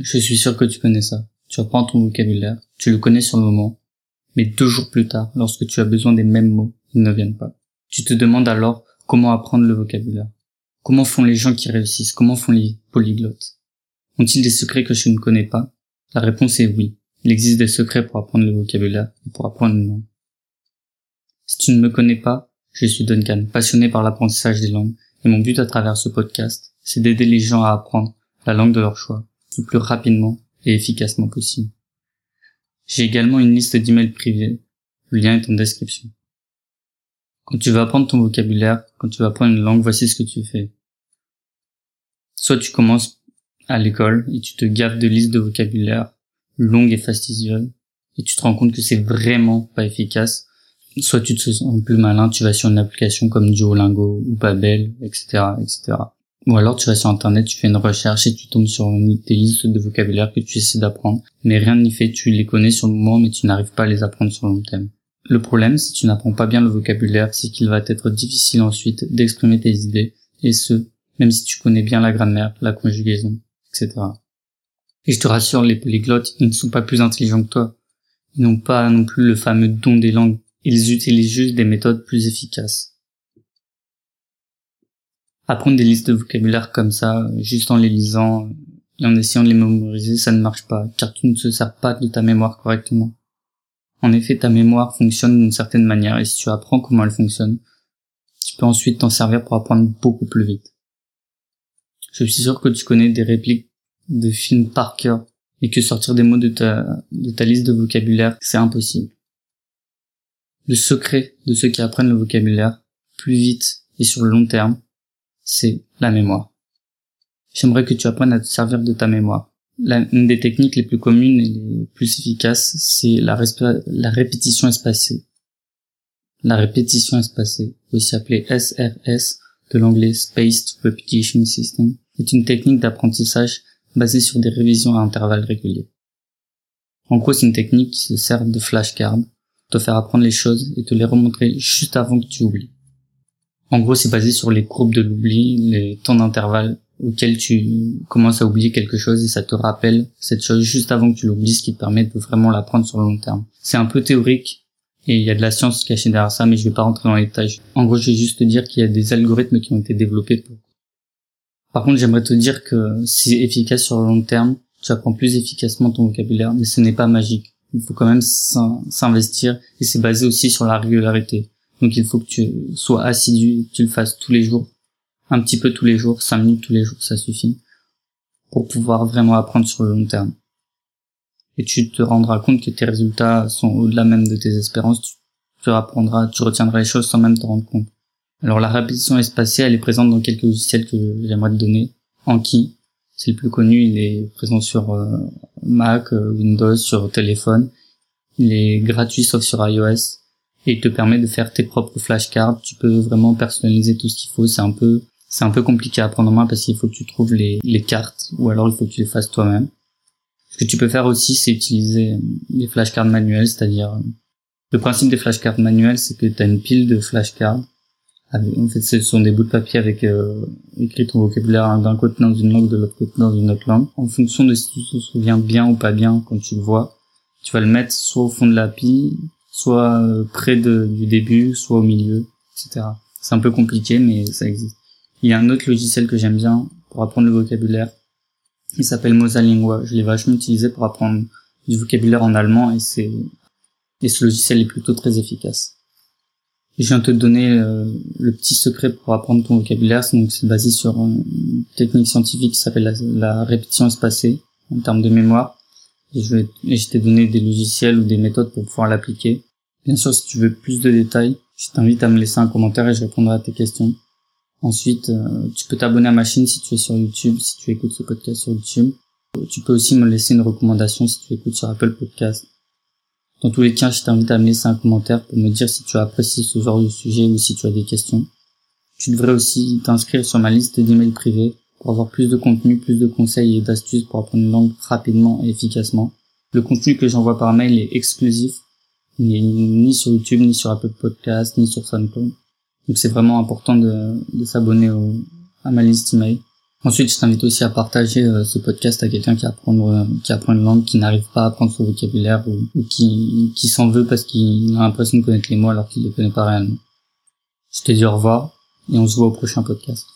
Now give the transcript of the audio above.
Je suis sûr que tu connais ça. Tu apprends ton vocabulaire, tu le connais sur le moment, mais deux jours plus tard, lorsque tu as besoin des mêmes mots, ils ne viennent pas. Tu te demandes alors comment apprendre le vocabulaire. Comment font les gens qui réussissent? Comment font les polyglottes? Ont-ils des secrets que je ne connais pas? La réponse est oui. Il existe des secrets pour apprendre le vocabulaire et pour apprendre une langue. Si tu ne me connais pas, je suis Duncan, passionné par l'apprentissage des langues, et mon but à travers ce podcast, c'est d'aider les gens à apprendre la langue de leur choix, le plus rapidement et efficacement possible. J'ai également une liste d'emails privés, le lien est en description. Quand tu veux apprendre ton vocabulaire, quand tu veux apprendre une langue, voici ce que tu fais. Soit tu commences à l'école et tu te gaffes de listes de vocabulaire longues et fastidieuses et tu te rends compte que c'est vraiment pas efficace. Soit tu te sens plus malin, tu vas sur une application comme Duolingo ou Babel, etc., etc. Ou alors tu vas sur internet, tu fais une recherche et tu tombes sur une, des listes de vocabulaire que tu essaies d'apprendre, mais rien n'y fait, tu les connais sur le moment mais tu n'arrives pas à les apprendre sur le long terme. Le problème, si tu n'apprends pas bien le vocabulaire, c'est qu'il va être difficile ensuite d'exprimer tes idées, et ce, même si tu connais bien la grammaire, la conjugaison, etc. Et je te rassure, les polyglottes, ils ne sont pas plus intelligents que toi. Ils n'ont pas non plus le fameux don des langues. Ils utilisent juste des méthodes plus efficaces. Apprendre des listes de vocabulaire comme ça, juste en les lisant et en essayant de les mémoriser, ça ne marche pas, car tu ne te sers pas de ta mémoire correctement. En effet, ta mémoire fonctionne d'une certaine manière et si tu apprends comment elle fonctionne, tu peux ensuite t'en servir pour apprendre beaucoup plus vite. Je suis sûr que tu connais des répliques de films par cœur et que sortir des mots de ta, de ta liste de vocabulaire, c'est impossible. Le secret de ceux qui apprennent le vocabulaire plus vite et sur le long terme, c'est la mémoire. J'aimerais que tu apprennes à te servir de ta mémoire une des techniques les plus communes et les plus efficaces, c'est la, la répétition espacée. La répétition espacée, aussi appelée SRS, de l'anglais Spaced Repetition System, est une technique d'apprentissage basée sur des révisions à intervalles réguliers. En gros, c'est une technique qui se sert de flashcard, te faire apprendre les choses et te les remontrer juste avant que tu oublies? En gros, c'est basé sur les courbes de l'oubli, les temps d'intervalle auquel tu commences à oublier quelque chose et ça te rappelle cette chose juste avant que tu l'oublies, ce qui te permet de vraiment l'apprendre sur le long terme. C'est un peu théorique et il y a de la science cachée derrière ça, mais je vais pas rentrer dans les détails. En gros, je vais juste te dire qu'il y a des algorithmes qui ont été développés pour. Par contre, j'aimerais te dire que c'est efficace sur le long terme, tu apprends plus efficacement ton vocabulaire, mais ce n'est pas magique. Il faut quand même s'investir et c'est basé aussi sur la régularité. Donc il faut que tu sois assidu, que tu le fasses tous les jours un petit peu tous les jours, cinq minutes tous les jours, ça suffit, pour pouvoir vraiment apprendre sur le long terme. Et tu te rendras compte que tes résultats sont au-delà même de tes espérances, tu, tu apprendras, tu retiendras les choses sans même te rendre compte. Alors la répétition espacée, elle est présente dans quelques logiciels que j'aimerais te donner. Anki, c'est le plus connu, il est présent sur euh, Mac, euh, Windows, sur téléphone. Il est gratuit sauf sur iOS et il te permet de faire tes propres flashcards. Tu peux vraiment personnaliser tout ce qu'il faut. C'est un peu c'est un peu compliqué à prendre en main parce qu'il faut que tu trouves les, les cartes ou alors il faut que tu les fasses toi-même. Ce que tu peux faire aussi, c'est utiliser les flashcards manuels, c'est-à-dire le principe des flashcards manuels, c'est que tu as une pile de flashcards. En fait, ce sont des bouts de papier avec euh, écrit ton vocabulaire d'un côté dans une langue, de l'autre côté dans une autre langue. En fonction de si tu te souviens bien ou pas bien quand tu le vois, tu vas le mettre soit au fond de la pile, soit euh, près de, du début, soit au milieu, etc. C'est un peu compliqué, mais ça existe. Il y a un autre logiciel que j'aime bien pour apprendre le vocabulaire. Il s'appelle Mosalingua. Je l'ai vachement utilisé pour apprendre du vocabulaire en allemand et c'est et ce logiciel est plutôt très efficace. je viens te donner euh, le petit secret pour apprendre ton vocabulaire. Donc c'est basé sur une technique scientifique qui s'appelle la, répétition espacée en termes de mémoire. Je, vais, et je t'ai donné des logiciels ou des méthodes pour pouvoir l'appliquer. Bien sûr, si tu veux plus de détails, je t'invite à me laisser un commentaire et je répondrai à tes questions. Ensuite, euh, tu peux t'abonner à ma chaîne si tu es sur YouTube, si tu écoutes ce podcast sur YouTube. Tu peux aussi me laisser une recommandation si tu écoutes sur Apple Podcast. Dans tous les cas, je t'invite à me laisser un commentaire pour me dire si tu as apprécié ce genre de sujet ou si tu as des questions. Tu devrais aussi t'inscrire sur ma liste d'emails privés pour avoir plus de contenu, plus de conseils et d'astuces pour apprendre une langue rapidement et efficacement. Le contenu que j'envoie par mail est exclusif. Ni sur YouTube, ni sur Apple Podcast, ni sur SoundCloud. Donc c'est vraiment important de, de s'abonner à ma liste email. Ensuite, je t'invite aussi à partager euh, ce podcast à quelqu'un qui apprend euh, qui apprend une langue, qui n'arrive pas à apprendre son vocabulaire ou, qui, qui s'en veut parce qu'il a l'impression de connaître les mots alors qu'il ne les connaît pas réellement. Je te dis au revoir et on se voit au prochain podcast.